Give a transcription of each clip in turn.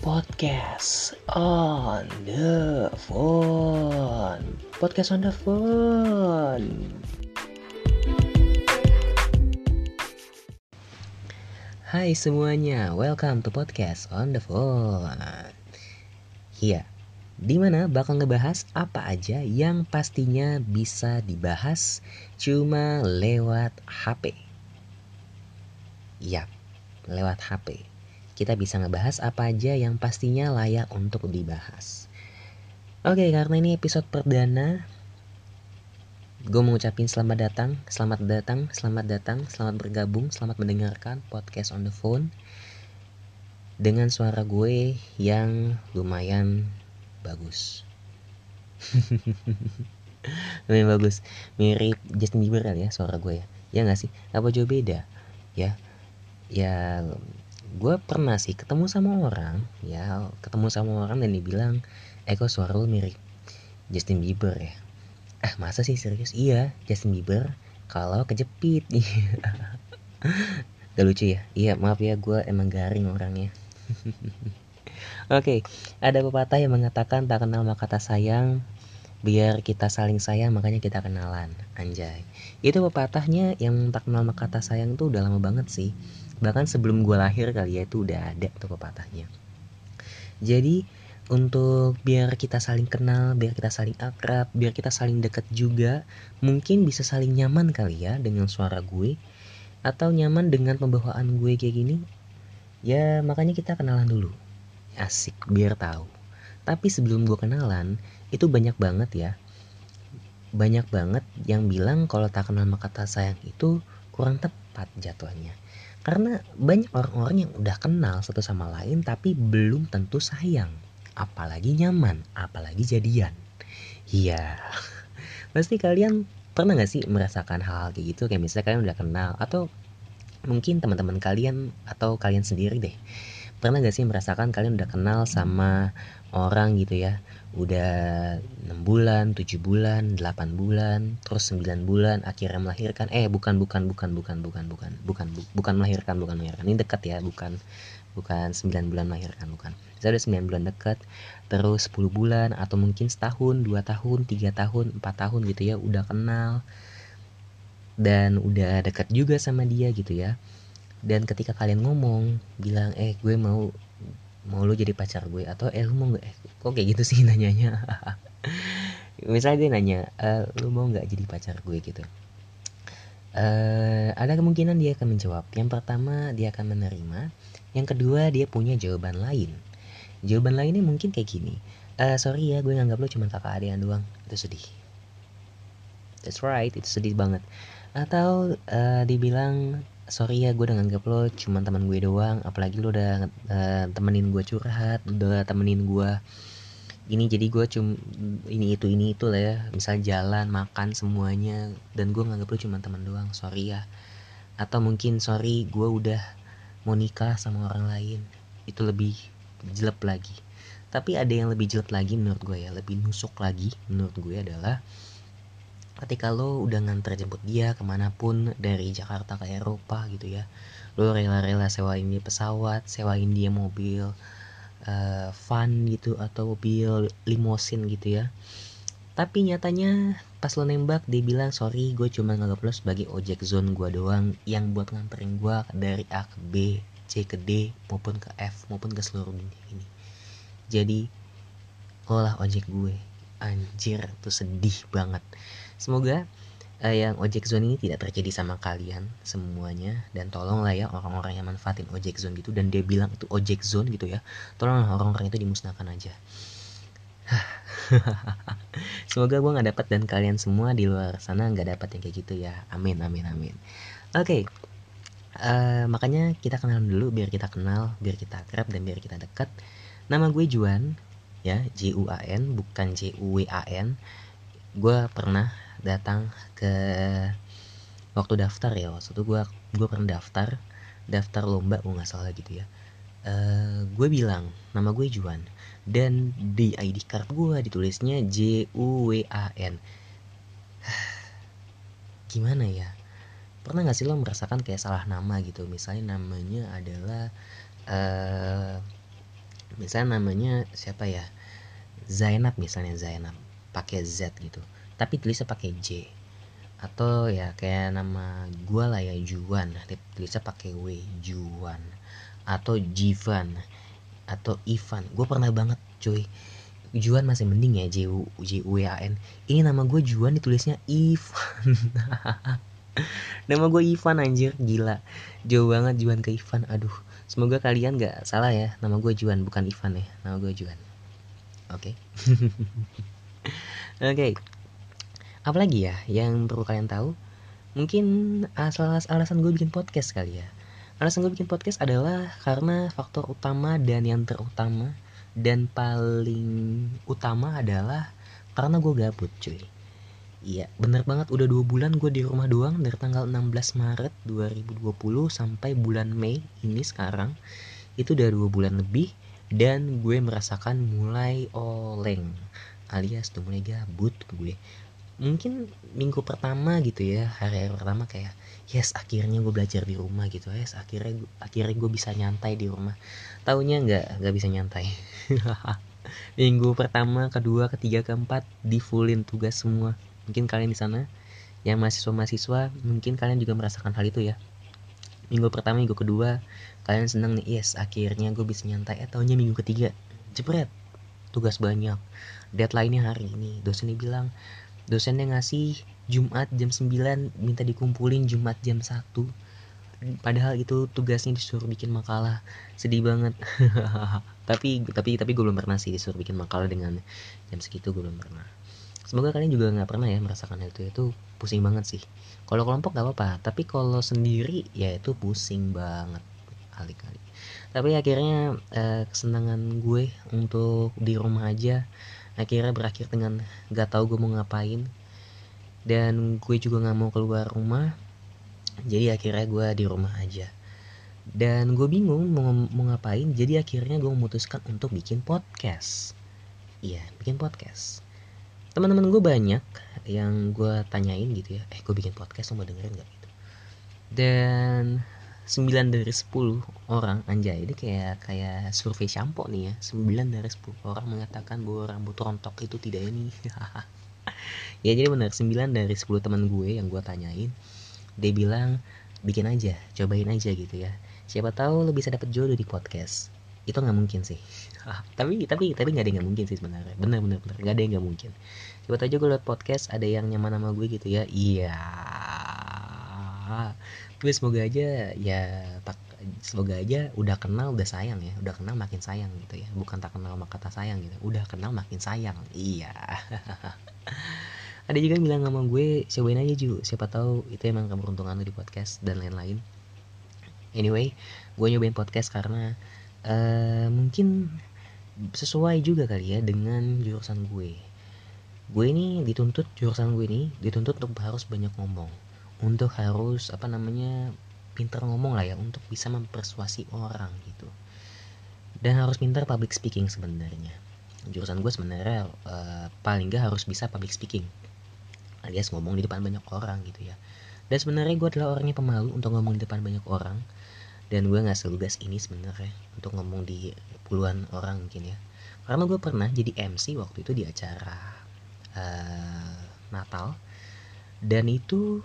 podcast on the phone. Podcast on the phone. Hai semuanya, welcome to podcast on the phone. Iya, di mana bakal ngebahas apa aja yang pastinya bisa dibahas cuma lewat HP. Yap, lewat HP kita bisa ngebahas apa aja yang pastinya layak untuk dibahas. Oke, karena ini episode perdana, gue mau ngucapin selamat datang, selamat datang, selamat datang, selamat bergabung, selamat mendengarkan podcast on the phone dengan suara gue yang lumayan bagus. lumayan bagus, mirip Justin Bieber kali ya suara gue ya. Ya nggak sih? Apa jauh beda? Ya, ya gue pernah sih ketemu sama orang ya ketemu sama orang dan dibilang eh kok suara lu mirip Justin Bieber ya? Ah masa sih serius? Iya Justin Bieber kalau kejepit. Gak lucu ya? Iya maaf ya gue emang garing orangnya. Oke, okay, ada pepatah yang mengatakan tak kenal maka tak sayang, biar kita saling sayang makanya kita kenalan, anjay. Itu pepatahnya yang tak kenal maka tak sayang tuh udah lama banget sih bahkan sebelum gue lahir kali ya itu udah ada tuh pepatahnya jadi untuk biar kita saling kenal, biar kita saling akrab, biar kita saling deket juga, mungkin bisa saling nyaman kali ya dengan suara gue, atau nyaman dengan pembawaan gue kayak gini. Ya makanya kita kenalan dulu, asik biar tahu. Tapi sebelum gue kenalan, itu banyak banget ya, banyak banget yang bilang kalau tak kenal maka tak sayang itu kurang tepat jatuhnya. Karena banyak orang-orang yang udah kenal satu sama lain tapi belum tentu sayang. Apalagi nyaman, apalagi jadian. Iya. Pasti kalian pernah gak sih merasakan hal-hal kayak gitu? Kayak misalnya kalian udah kenal atau mungkin teman-teman kalian atau kalian sendiri deh pernah gak sih merasakan kalian udah kenal sama orang gitu ya udah 6 bulan, 7 bulan, 8 bulan, terus 9 bulan akhirnya melahirkan. Eh, bukan bukan bukan bukan bukan bukan bukan bukan melahirkan, bukan melahirkan. Ini dekat ya, bukan bukan 9 bulan melahirkan, bukan. saya udah 9 bulan dekat, terus 10 bulan atau mungkin setahun, 2 tahun, 3 tahun, 4 tahun gitu ya udah kenal dan udah dekat juga sama dia gitu ya dan ketika kalian ngomong bilang, "Eh, gue mau mau lu jadi pacar gue atau eh lu mau nggak eh, kok kayak gitu sih nanyanya? Misalnya dia nanya e, lu mau nggak jadi pacar gue? Gitu. Uh, ada kemungkinan dia akan menjawab. Yang pertama dia akan menerima. Yang kedua dia punya jawaban lain. Jawaban lainnya mungkin kayak gini. Uh, sorry ya gue nganggap lu cuma kakak adean doang. Itu sedih. That's right itu sedih banget. Atau uh, dibilang sorry ya gue udah nganggap lo cuma teman gue doang. Apalagi lo udah uh, temenin gue curhat udah temenin gue ini jadi gue cum ini itu ini itu lah ya. Misal jalan makan semuanya. Dan gue nganggap lo cuma teman doang sorry ya. Atau mungkin sorry gue udah mau nikah sama orang lain. Itu lebih jelek lagi. Tapi ada yang lebih jelek lagi menurut gue ya lebih nusuk lagi menurut gue adalah ketika lo udah nganter jemput dia ke mana pun dari Jakarta ke Eropa gitu ya lo rela-rela sewain dia pesawat sewain dia mobil uh, van gitu atau mobil limosin gitu ya. Tapi nyatanya pas lo nembak dia bilang sorry gue cuma nganggap lo sebagai ojek zone gue doang. Yang buat nganterin gue dari A ke B C ke D maupun ke F maupun ke seluruh dunia ini. Jadi lo lah ojek gue. Anjir tuh sedih banget Semoga uh, yang ojek zone ini tidak terjadi sama kalian semuanya dan tolonglah ya orang-orang yang manfaatin ojek zone gitu dan dia bilang itu ojek zone gitu ya tolong orang-orang itu dimusnahkan aja. Semoga gue nggak dapat dan kalian semua di luar sana nggak dapat yang kayak gitu ya. Amin amin amin. Oke okay. uh, eh, makanya kita kenalan dulu biar kita kenal biar kita akrab dan biar kita dekat nama gue Juan ya J U A N bukan J U W A N. Gue pernah datang ke waktu daftar ya waktu itu gue gue pernah daftar daftar lomba gue nggak salah gitu ya. Uh, gue bilang nama gue Juan dan di ID card gue ditulisnya J U W A N. Gimana ya? Pernah nggak sih lo merasakan kayak salah nama gitu? Misalnya namanya adalah uh, misalnya namanya siapa ya? Zainab misalnya Zainab pakai Z gitu tapi tulisnya pakai J. Atau ya kayak nama gua lah ya Juan. Tulisnya pakai W Juan. Atau Jivan. Atau Ivan. Gue pernah banget cuy. Juan masih mending ya J U J U A N. Ini nama gue Juan ditulisnya Ivan. Nama gue Ivan anjir. Gila. Jauh banget Juan ke Ivan. Aduh. Semoga kalian gak salah ya. Nama gue Juan bukan Ivan ya. Nama gue Juan. Oke. Okay. oke. okay. Apalagi ya yang perlu kalian tahu mungkin asal alasan gue bikin podcast kali ya. Alasan gue bikin podcast adalah karena faktor utama dan yang terutama dan paling utama adalah karena gue gabut cuy. Iya bener banget udah dua bulan gue di rumah doang dari tanggal 16 Maret 2020 sampai bulan Mei ini sekarang. Itu udah dua bulan lebih dan gue merasakan mulai oleng alias tuh mulai gabut gue mungkin minggu pertama gitu ya hari-hari pertama kayak yes akhirnya gue belajar di rumah gitu yes akhirnya akhirnya gue bisa nyantai di rumah. Taunya nggak nggak bisa nyantai. Minggu pertama kedua ketiga keempat di fullin tugas semua. Mungkin kalian di sana yang mahasiswa-mahasiswa mungkin kalian juga merasakan hal itu ya. Minggu pertama minggu kedua kalian seneng nih yes akhirnya gue bisa nyantai. Eh tahunya minggu ketiga. Jepret tugas banyak. Deadline-nya hari ini. Dosennya bilang dosennya ngasih Jumat jam 9 minta dikumpulin Jumat jam 1 padahal itu tugasnya disuruh bikin makalah. Sedih banget. Tapi tapi tapi gue belum pernah sih disuruh bikin makalah dengan jam segitu gue belum pernah. Semoga kalian juga nggak pernah ya merasakan itu. Itu pusing banget sih. Kalau kelompok gak apa-apa tapi kalau sendiri ya itu pusing banget kali-kali tapi akhirnya eh, kesenangan gue untuk di rumah aja akhirnya berakhir dengan gak tahu gue mau ngapain. Dan gue juga nggak mau keluar rumah. Jadi akhirnya gue di rumah aja. Dan gue bingung mau, mau ngapain. Jadi akhirnya gue memutuskan untuk bikin podcast. Iya bikin podcast. Teman-teman gue banyak yang gue tanyain gitu ya. Eh gue bikin podcast lo mau dengerin gak gitu. Dan 9 dari 10 orang anjay. Ini kayak kayak survei shampoo nih ya. 9 dari 10 orang mengatakan bahwa rambut rontok itu tidak ini. Ya jadi benar 9 dari 10 teman gue yang gue tanyain dia bilang bikin aja cobain aja gitu ya. Siapa tahu lo bisa dapet jodoh di podcast. Itu nggak mungkin sih. Tapi tapi tapi nggak ada nggak mungkin sih sebenarnya. Bener bener bener nggak ada yang nggak mungkin. Coba aja gue liat podcast ada yang nyaman sama gue gitu ya. Iya tapi semoga aja ya tak semoga aja udah kenal udah sayang ya. Udah kenal makin sayang gitu ya. Bukan tak kenal maka kata sayang gitu. Udah kenal makin sayang. Iya. Ada juga yang bilang sama gue cobain aja Ju. Siapa tahu itu emang keberuntungan lu di podcast dan lain-lain. Anyway gue nyobain podcast karena uh, mungkin sesuai juga kali ya dengan jurusan gue. Gue ini dituntut jurusan gue ini dituntut untuk harus banyak ngomong untuk harus apa namanya pintar ngomong lah ya untuk bisa mempersuasi orang gitu. Dan harus pintar public speaking sebenarnya. Jurusan gue sebenarnya uh, paling gak harus bisa public speaking. Alias ngomong di depan banyak orang gitu ya. Dan sebenarnya gue adalah orangnya pemalu untuk ngomong di depan banyak orang. Dan gue nggak selugas ini sebenarnya untuk ngomong di puluhan orang mungkin ya. Karena gue pernah jadi MC waktu itu di acara uh, Natal. Dan itu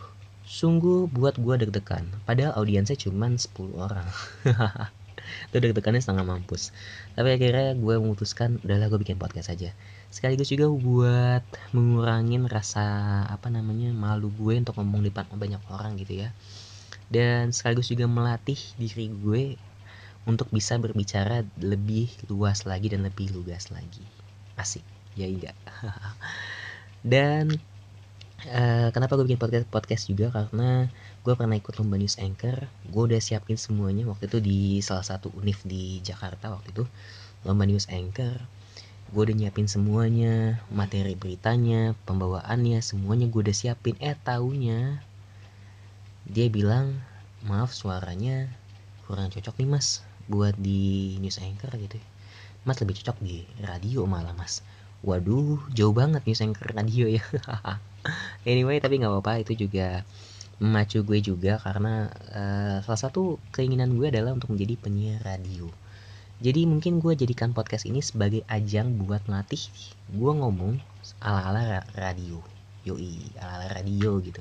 sungguh buat gue deg-degan. Padahal audiensnya cuma 10 orang. Itu deg-degannya setengah mampus. Tapi akhirnya gue memutuskan udahlah gue bikin podcast aja. Sekaligus juga buat mengurangin rasa apa namanya malu gue untuk ngomong di depan banyak orang gitu ya. Dan sekaligus juga melatih diri gue untuk bisa berbicara lebih luas lagi dan lebih lugas lagi. Asik. Ya enggak dan uh, kenapa gue bikin podcast podcast juga? Karena gue pernah ikut lomba news anchor. Gue udah siapin semuanya waktu itu di salah satu univ di Jakarta waktu itu lomba news anchor. Gue udah nyiapin semuanya materi beritanya pembawaannya semuanya gue udah siapin. Eh taunya dia bilang maaf suaranya kurang cocok nih mas buat di news anchor gitu. Mas lebih cocok di radio malah mas. Waduh jauh banget news anchor radio ya anyway tapi nggak apa-apa itu juga memacu gue juga karena uh, salah satu keinginan gue adalah untuk menjadi penyiar radio. Jadi mungkin gue jadikan podcast ini sebagai ajang buat melatih gue ngomong ala-ala radio. Yoi ala-ala radio gitu.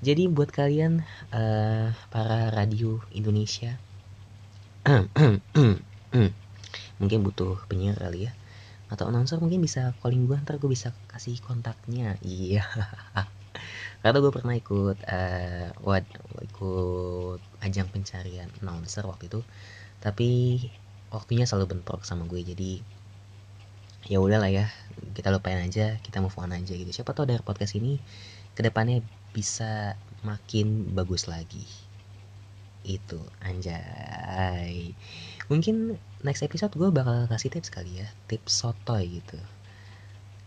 Jadi buat kalian uh, para radio Indonesia mungkin butuh penyiar kali ya atau announcer mungkin bisa calling gue ntar gue bisa kasih kontaknya. Iya. Karena gue pernah ikut uh, wad ikut ajang pencarian announcer waktu itu. Tapi waktunya selalu bentrok sama gue jadi ya udahlah ya kita lupain aja kita move on aja gitu. Siapa tahu dari podcast ini ke depannya bisa makin bagus lagi. Itu anjay mungkin next episode gue bakal kasih tips kali ya tips sotoy gitu.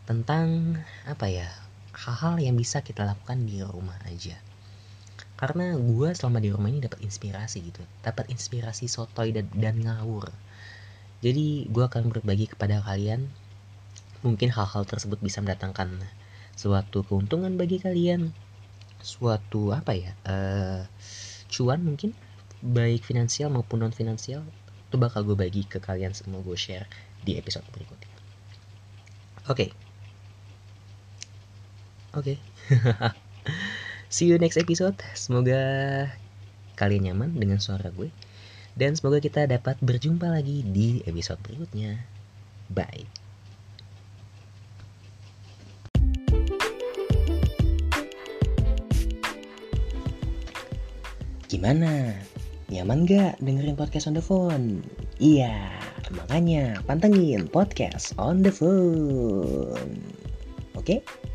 Tentang apa ya hal-hal yang bisa kita lakukan di rumah aja. Karena gue selama di rumah ini dapat inspirasi gitu dapat inspirasi sotoy dan, dan ngawur. Jadi gue akan berbagi kepada kalian mungkin hal-hal tersebut bisa mendatangkan suatu keuntungan bagi kalian suatu apa ya uh, cuan mungkin baik finansial maupun non finansial itu bakal gue bagi ke kalian semua gue share di episode berikutnya oke okay. oke okay. see you next episode semoga kalian nyaman dengan suara gue dan semoga kita dapat berjumpa lagi di episode berikutnya bye Gimana? Nyaman gak dengerin podcast on the phone? Iya, makanya pantengin podcast on the phone. Oke? Okay?